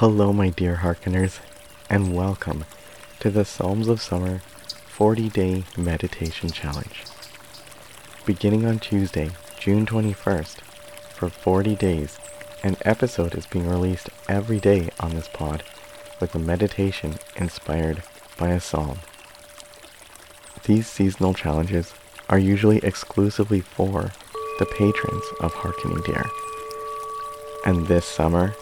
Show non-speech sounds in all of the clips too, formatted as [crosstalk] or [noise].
Hello, my dear hearkeners, and welcome to the Psalms of Summer 40 Day Meditation Challenge. Beginning on Tuesday, June 21st, for 40 days, an episode is being released every day on this pod with a meditation inspired by a psalm. These seasonal challenges are usually exclusively for the patrons of Harkening Deer. And this summer,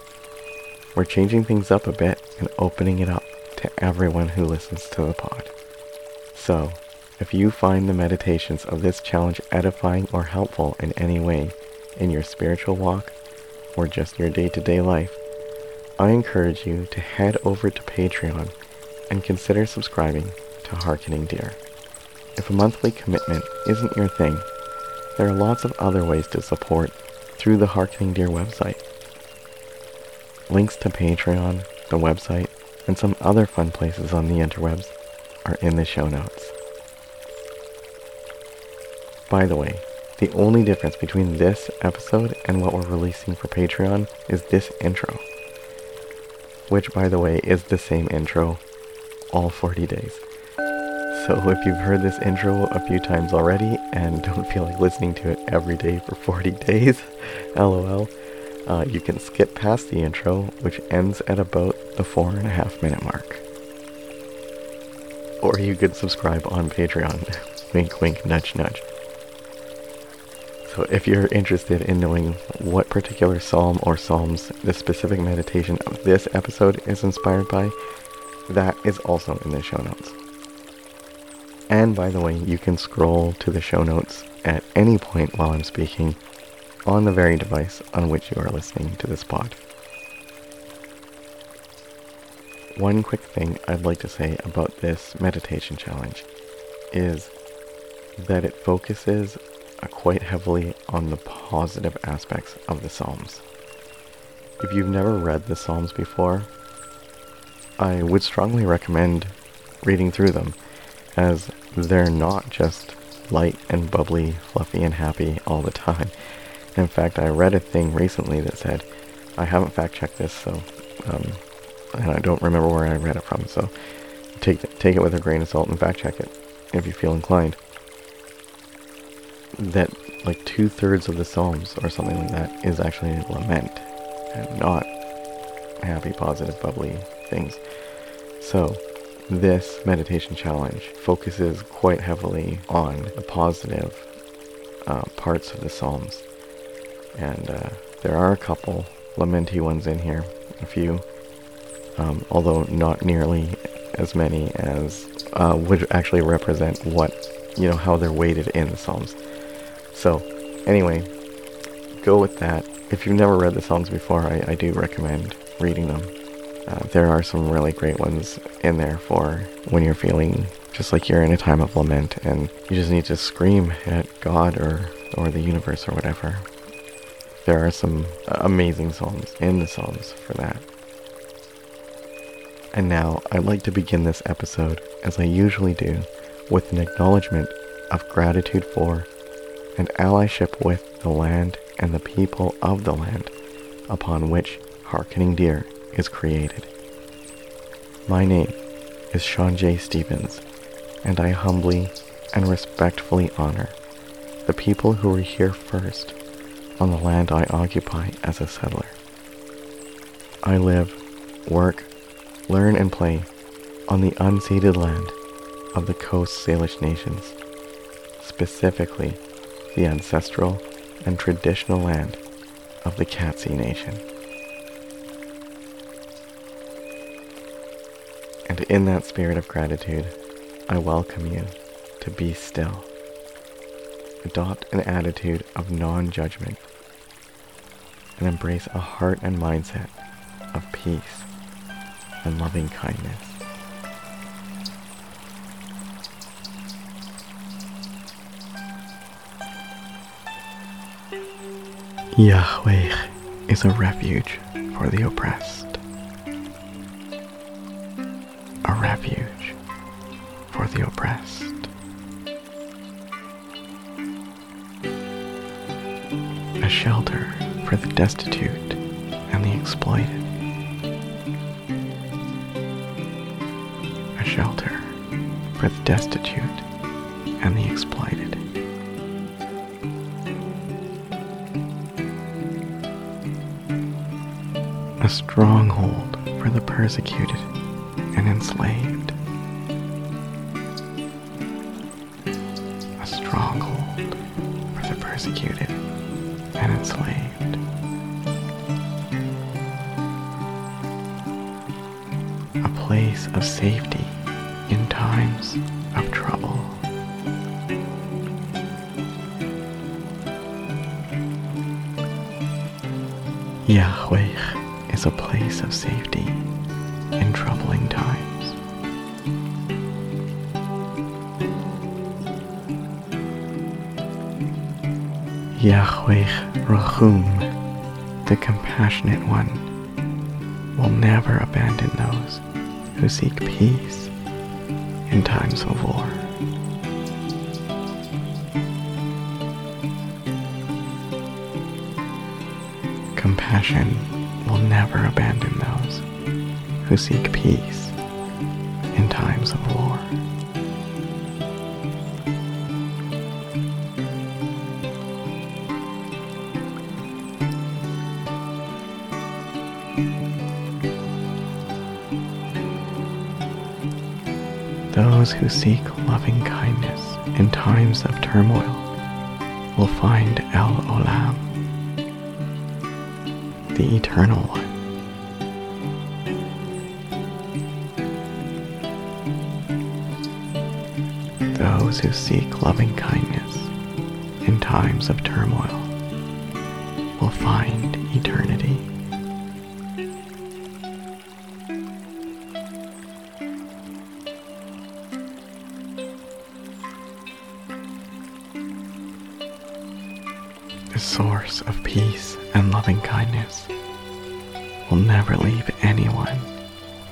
we're changing things up a bit and opening it up to everyone who listens to the pod. So, if you find the meditations of this challenge edifying or helpful in any way in your spiritual walk or just your day to day life, I encourage you to head over to Patreon and consider subscribing to Harkening Deer. If a monthly commitment isn't your thing, there are lots of other ways to support through the Harkening Deer website. Links to Patreon, the website, and some other fun places on the interwebs are in the show notes. By the way, the only difference between this episode and what we're releasing for Patreon is this intro. Which, by the way, is the same intro all 40 days. So if you've heard this intro a few times already and don't feel like listening to it every day for 40 [laughs] days, [laughs] lol, uh, you can skip past the intro, which ends at about the four and a half minute mark. Or you could subscribe on Patreon. [laughs] wink, wink, nudge, nudge. So if you're interested in knowing what particular psalm or psalms the specific meditation of this episode is inspired by, that is also in the show notes. And by the way, you can scroll to the show notes at any point while I'm speaking on the very device on which you are listening to this pod. One quick thing I'd like to say about this meditation challenge is that it focuses quite heavily on the positive aspects of the Psalms. If you've never read the Psalms before, I would strongly recommend reading through them, as they're not just light and bubbly, fluffy and happy all the [laughs] time. In fact, I read a thing recently that said, I haven't fact checked this, so, um, and I don't remember where I read it from, so take, take it with a grain of salt and fact check it if you feel inclined. That like two thirds of the Psalms or something like that is actually a lament and not happy, positive, bubbly things. So, this meditation challenge focuses quite heavily on the positive uh, parts of the Psalms and uh, there are a couple lamenty ones in here, a few, um, although not nearly as many as uh, would actually represent what, you know, how they're weighted in the Psalms. So, anyway, go with that. If you've never read the Psalms before, I, I do recommend reading them. Uh, there are some really great ones in there for when you're feeling just like you're in a time of lament and you just need to scream at God or, or the universe or whatever. There are some amazing songs in the Psalms for that. And now I'd like to begin this episode, as I usually do, with an acknowledgement of gratitude for and allyship with the land and the people of the land upon which Harkening Deer is created. My name is Sean J. Stevens, and I humbly and respectfully honor the people who were here first on the land I occupy as a settler. I live, work, learn, and play on the unceded land of the Coast Salish nations, specifically the ancestral and traditional land of the Katzie Nation. And in that spirit of gratitude, I welcome you to be still. Adopt an attitude of non judgment and embrace a heart and mindset of peace and loving kindness. Yahweh is a refuge for the oppressed, a refuge for the oppressed. A shelter for the destitute and the exploited. A shelter for the destitute and the exploited. A stronghold for the persecuted and enslaved. A stronghold for the persecuted and enslaved. A place of safety in times of trouble. Yahweh is a place of safety Yahweh Rahum, the compassionate one, will never abandon those who seek peace in times of war. Compassion will never abandon those who seek peace in times of war. Those who seek loving kindness in times of turmoil will find El Olam, the Eternal One. Those who seek loving kindness in times of turmoil will find eternity. Peace and loving kindness will never leave anyone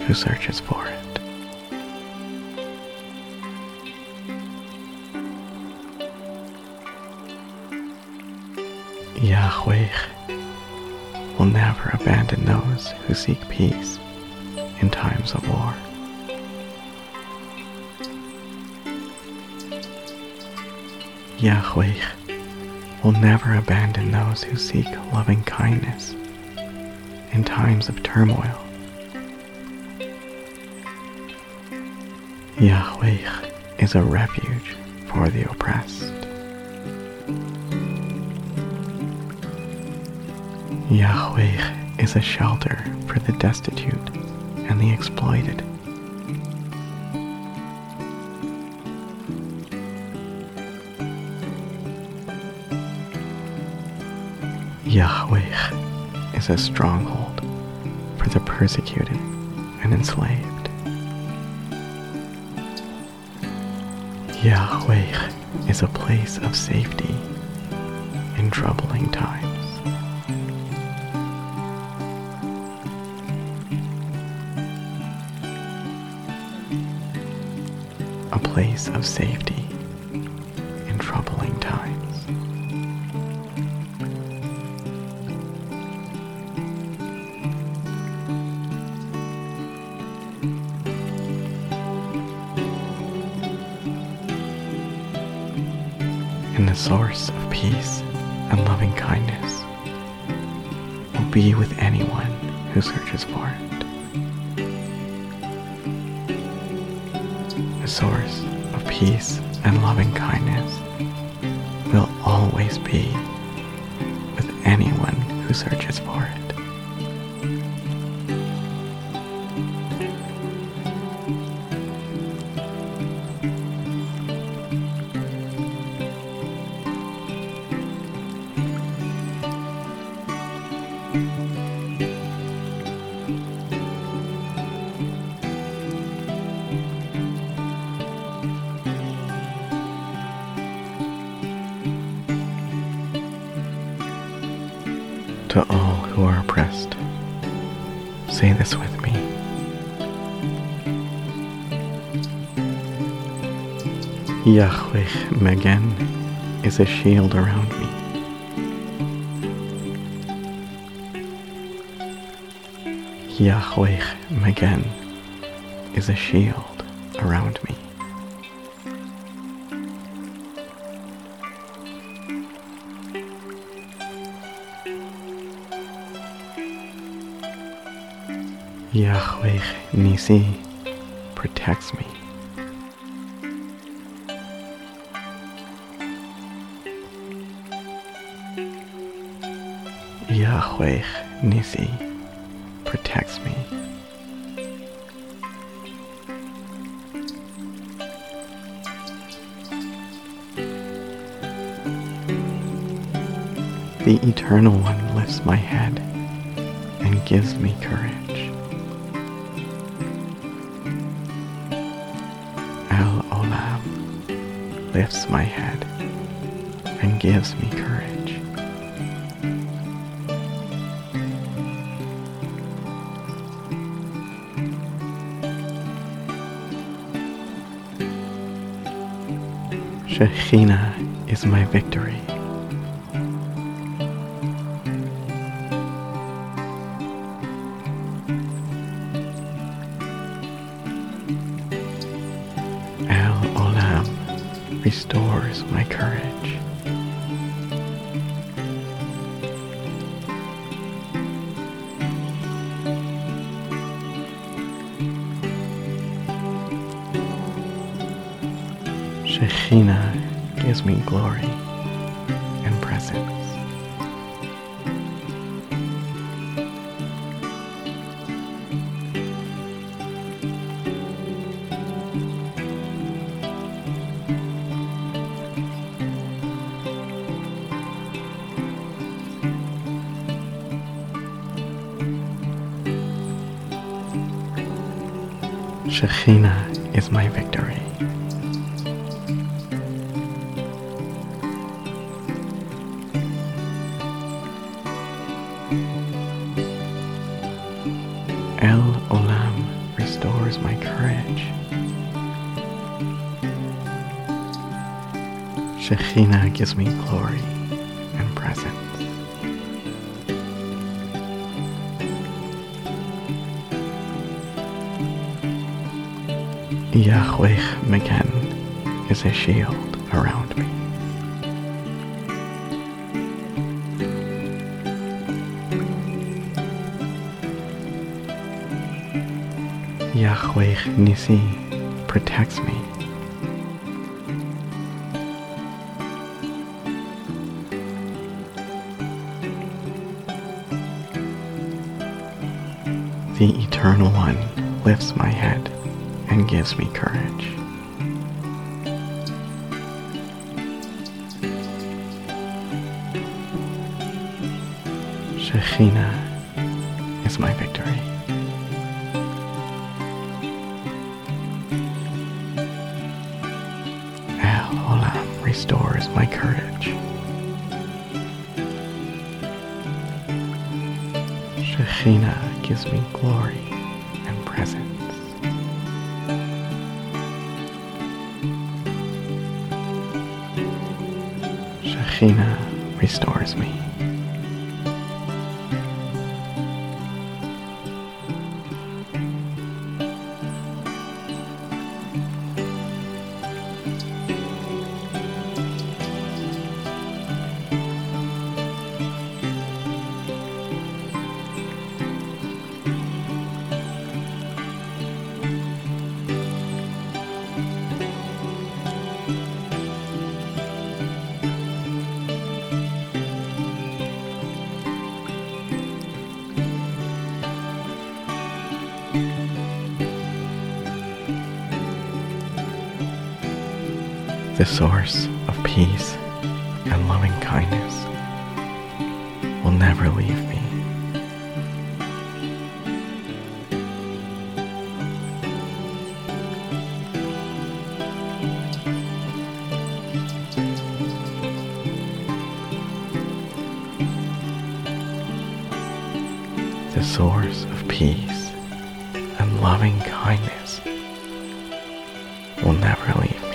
who searches for it. Yahweh will never abandon those who seek peace in times of war. Yahweh will never abandon those who seek loving kindness in times of turmoil. Yahweh is a refuge for the oppressed. Yahweh is a shelter for the destitute and the exploited. Yahweh is a stronghold for the persecuted and enslaved. Yahweh is a place of safety in troubling times. A place of safety and the source of peace and loving kindness will be with anyone who searches for it. The source of peace and loving kindness will always be with anyone who searches for it. Yahweh Megen is a shield around me. Yahweh Megen is a shield around me. Yahweh Nisi protects me. Yahweh Nisi protects me. The Eternal One lifts my head and gives me courage. El Olam lifts my head and gives me courage. Shekhinah is my victory. El Olam restores my courage. Shekhinah gives me glory and presence. Shekhinah is my victory. Restores my courage. Shekhinah gives me glory and presence. Yahweh Megan is a shield around Yahweh Nisi protects me. The Eternal One lifts my head and gives me courage. Shekhinah is my victory. Restores my courage. Shekhinah gives me glory and presence. Shekhinah restores me. The source of peace and loving kindness, will never leave me. The source of peace and loving kindness will never leave